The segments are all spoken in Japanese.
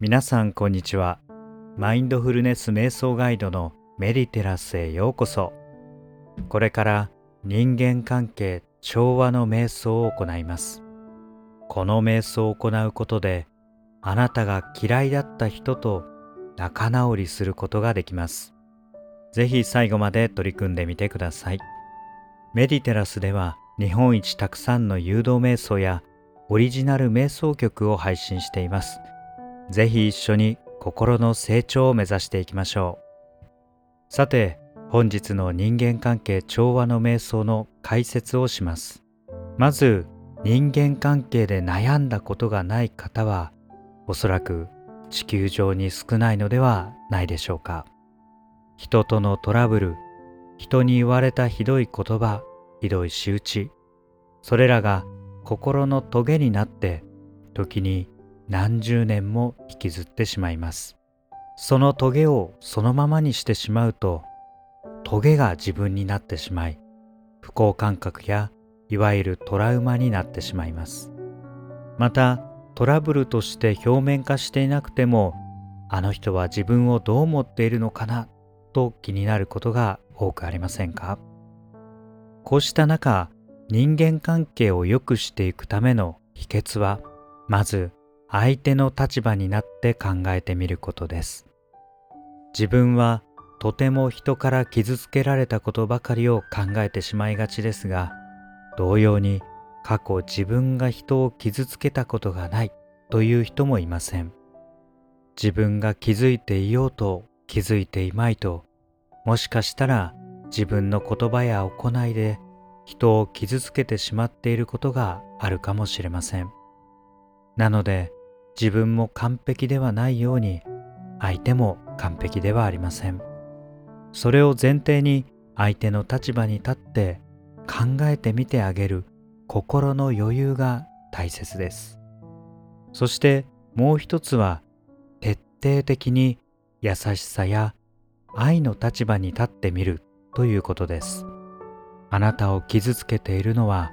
皆さんこんにちは。マインドフルネス瞑想ガイドのメディテラスへようこそ。これから人間関係調和の瞑想を行います。この瞑想を行うことであなたが嫌いだった人と仲直りすることができます。ぜひ最後まで取り組んでみてください。メディテラスでは日本一たくさんの誘導瞑想やオリジナル瞑想曲を配信しています。ぜひ一緒に心の成長を目指していきましょう。さて本日の人間関係調和の瞑想の解説をします。まず人間関係で悩んだことがない方はおそらく地球上に少ないのではないでしょうか。人とのトラブル人に言われたひどい言葉ひどい仕打ち。それらが心のトゲになって時に何十年も引きずってしまいます。そのトゲをそのままにしてしまうとトゲが自分になってしまい不幸感覚やいわゆるトラウマになってしまいます。またトラブルとして表面化していなくてもあの人は自分をどう思っているのかなと気になることが多くありませんか？こうした中人間関係を良くしていくための秘訣はまず相手の立場になって考えてみることです。自分はとても人から傷つけられたことばかりを考えてしまいがちですが同様に過去自分が人を傷つけたことがないという人もいません。自分が気づいていようと気づいていまいともしかしたら自分の言葉や行いで人を傷つけてしまっていることがあるかもしれません。なので自分も完璧ではないように相手も完璧ではありません。それを前提に相手の立場に立って考えてみてあげる心の余裕が大切です。そしてもう一つは徹底的に優しさや愛の立場に立ってみるということです。あなたを傷つけているのは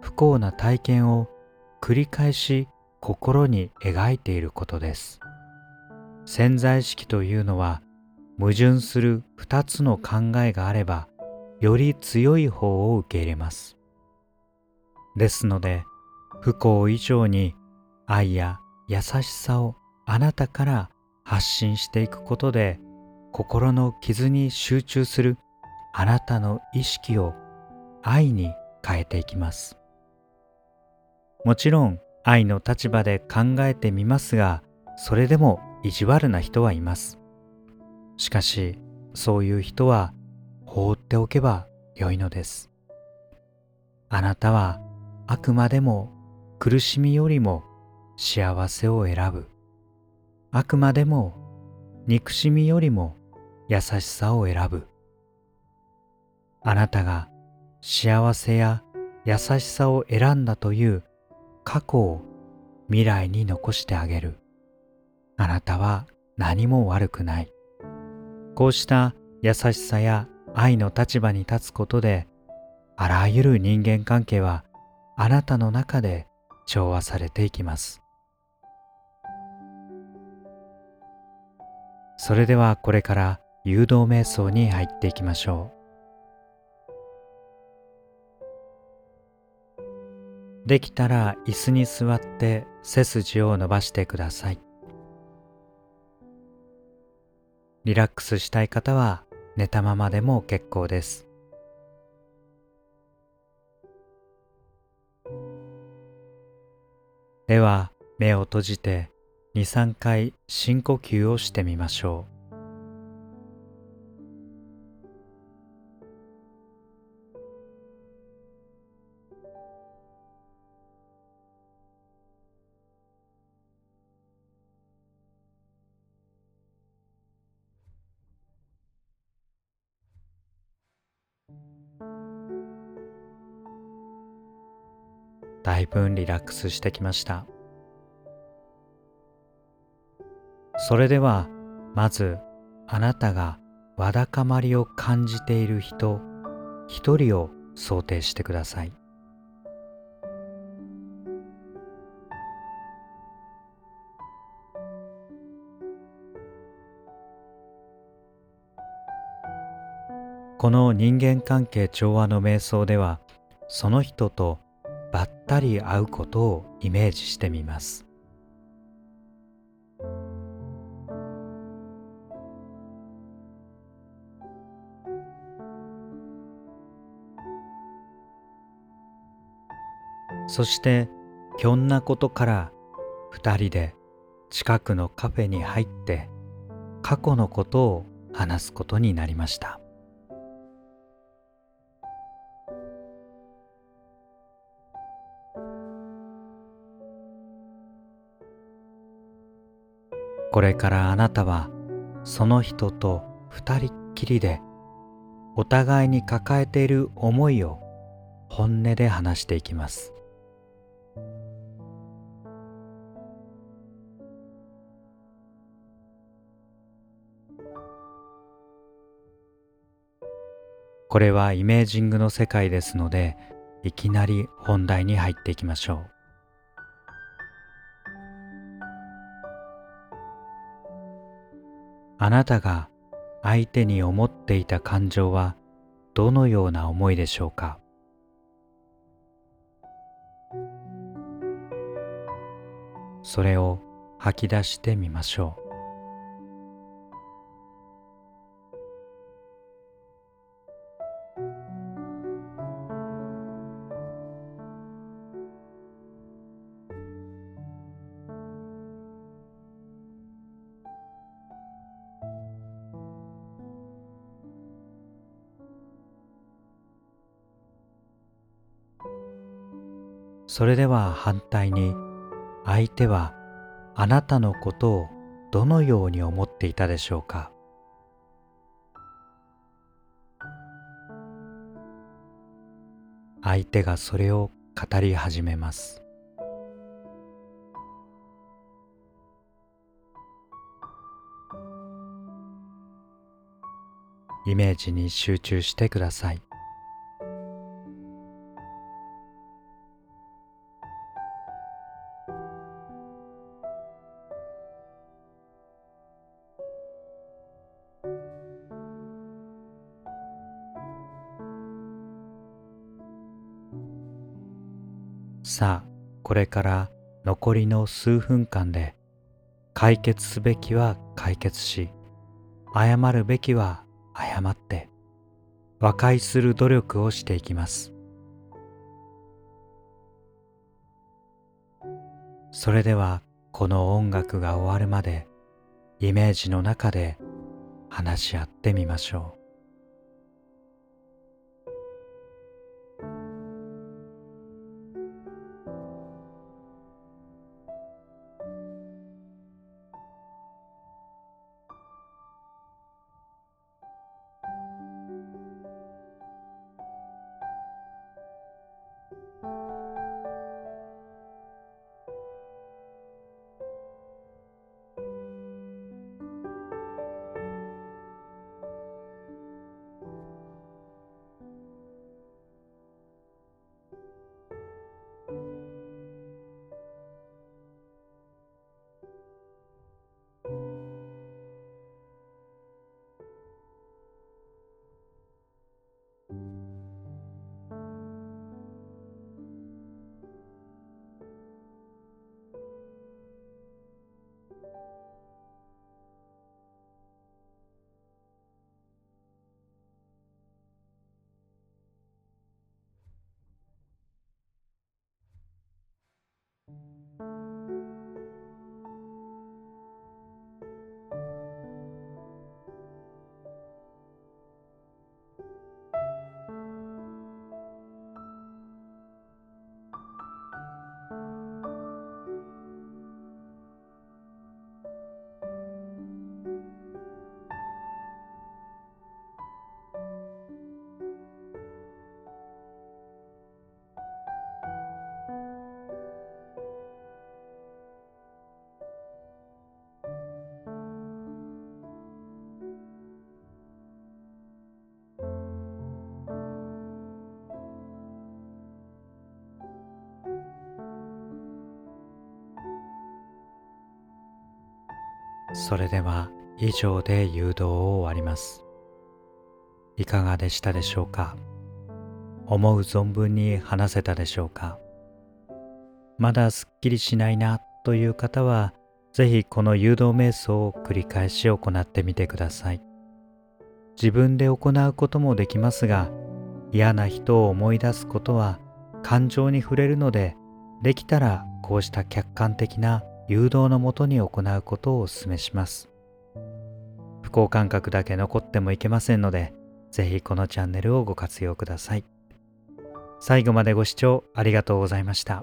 不幸な体験を繰り返し心に描いていることです。潜在意識というのは矛盾する二つの考えがあればより強い方を受け入れます。ですので不幸以上に愛や優しさをあなたから発信していくことで心の傷に集中するあなたの意識を愛に変えていきます。もちろん愛の立場で考えてみますがそれでも意地悪な人はいます。しかしそういう人は放っておけばよいのです。あなたはあくまでも苦しみよりも幸せを選ぶ。あくまでも憎しみよりも優しさを選ぶ。あなたが幸せや優しさを選んだという過去を未来に残してあげる。あなたは何も悪くない。こうした優しさや愛の立場に立つことで、あらゆる人間関係はあなたの中で調和されていきます。それではこれから誘導瞑想に入っていきましょう。できたら椅子に座って背筋を伸ばしてください。リラックスしたい方は寝たままでも結構です。では目を閉じて2、3回深呼吸をしてみましょう。だいぶリラックスしてきました。それではまずあなたがわだかまりを感じている人一人を想定してください。この人間関係調和の瞑想ではその人とばったり会うことをイメージしてみます。そしてひょんなことから二人で近くのカフェに入って過去のことを話すことになりました。これからあなたはその人と二人っきりでお互いに抱えている思いを本音で話していきます。これはイメージングの世界ですのでいきなり本題に入っていきましょう。あなたが相手に思っていた感情はどのような思いでしょうか？それを吐き出してみましょう。それでは反対に相手はあなたのことをどのように思っていたでしょうか？相手がそれを語り始めます。イメージに集中してください。さあこれから残りの数分間で解決すべきは解決し謝るべきは謝って和解する努力をしていきます。それではこの音楽が終わるまでイメージの中で話し合ってみましょう。それでは以上で誘導を終わります。いかがでしたでしょうか？思う存分に話せたでしょうか？まだすっきりしないなという方はぜひこの誘導瞑想を繰り返し行ってみてください。自分で行うこともできますが嫌な人を思い出すことは感情に触れるのでできたらこうした客観的な誘導のもとに行うことをお勧めします不幸感覚だけ残ってもいけませんのでぜひこのチャンネルをご活用ください最後までご視聴ありがとうございました。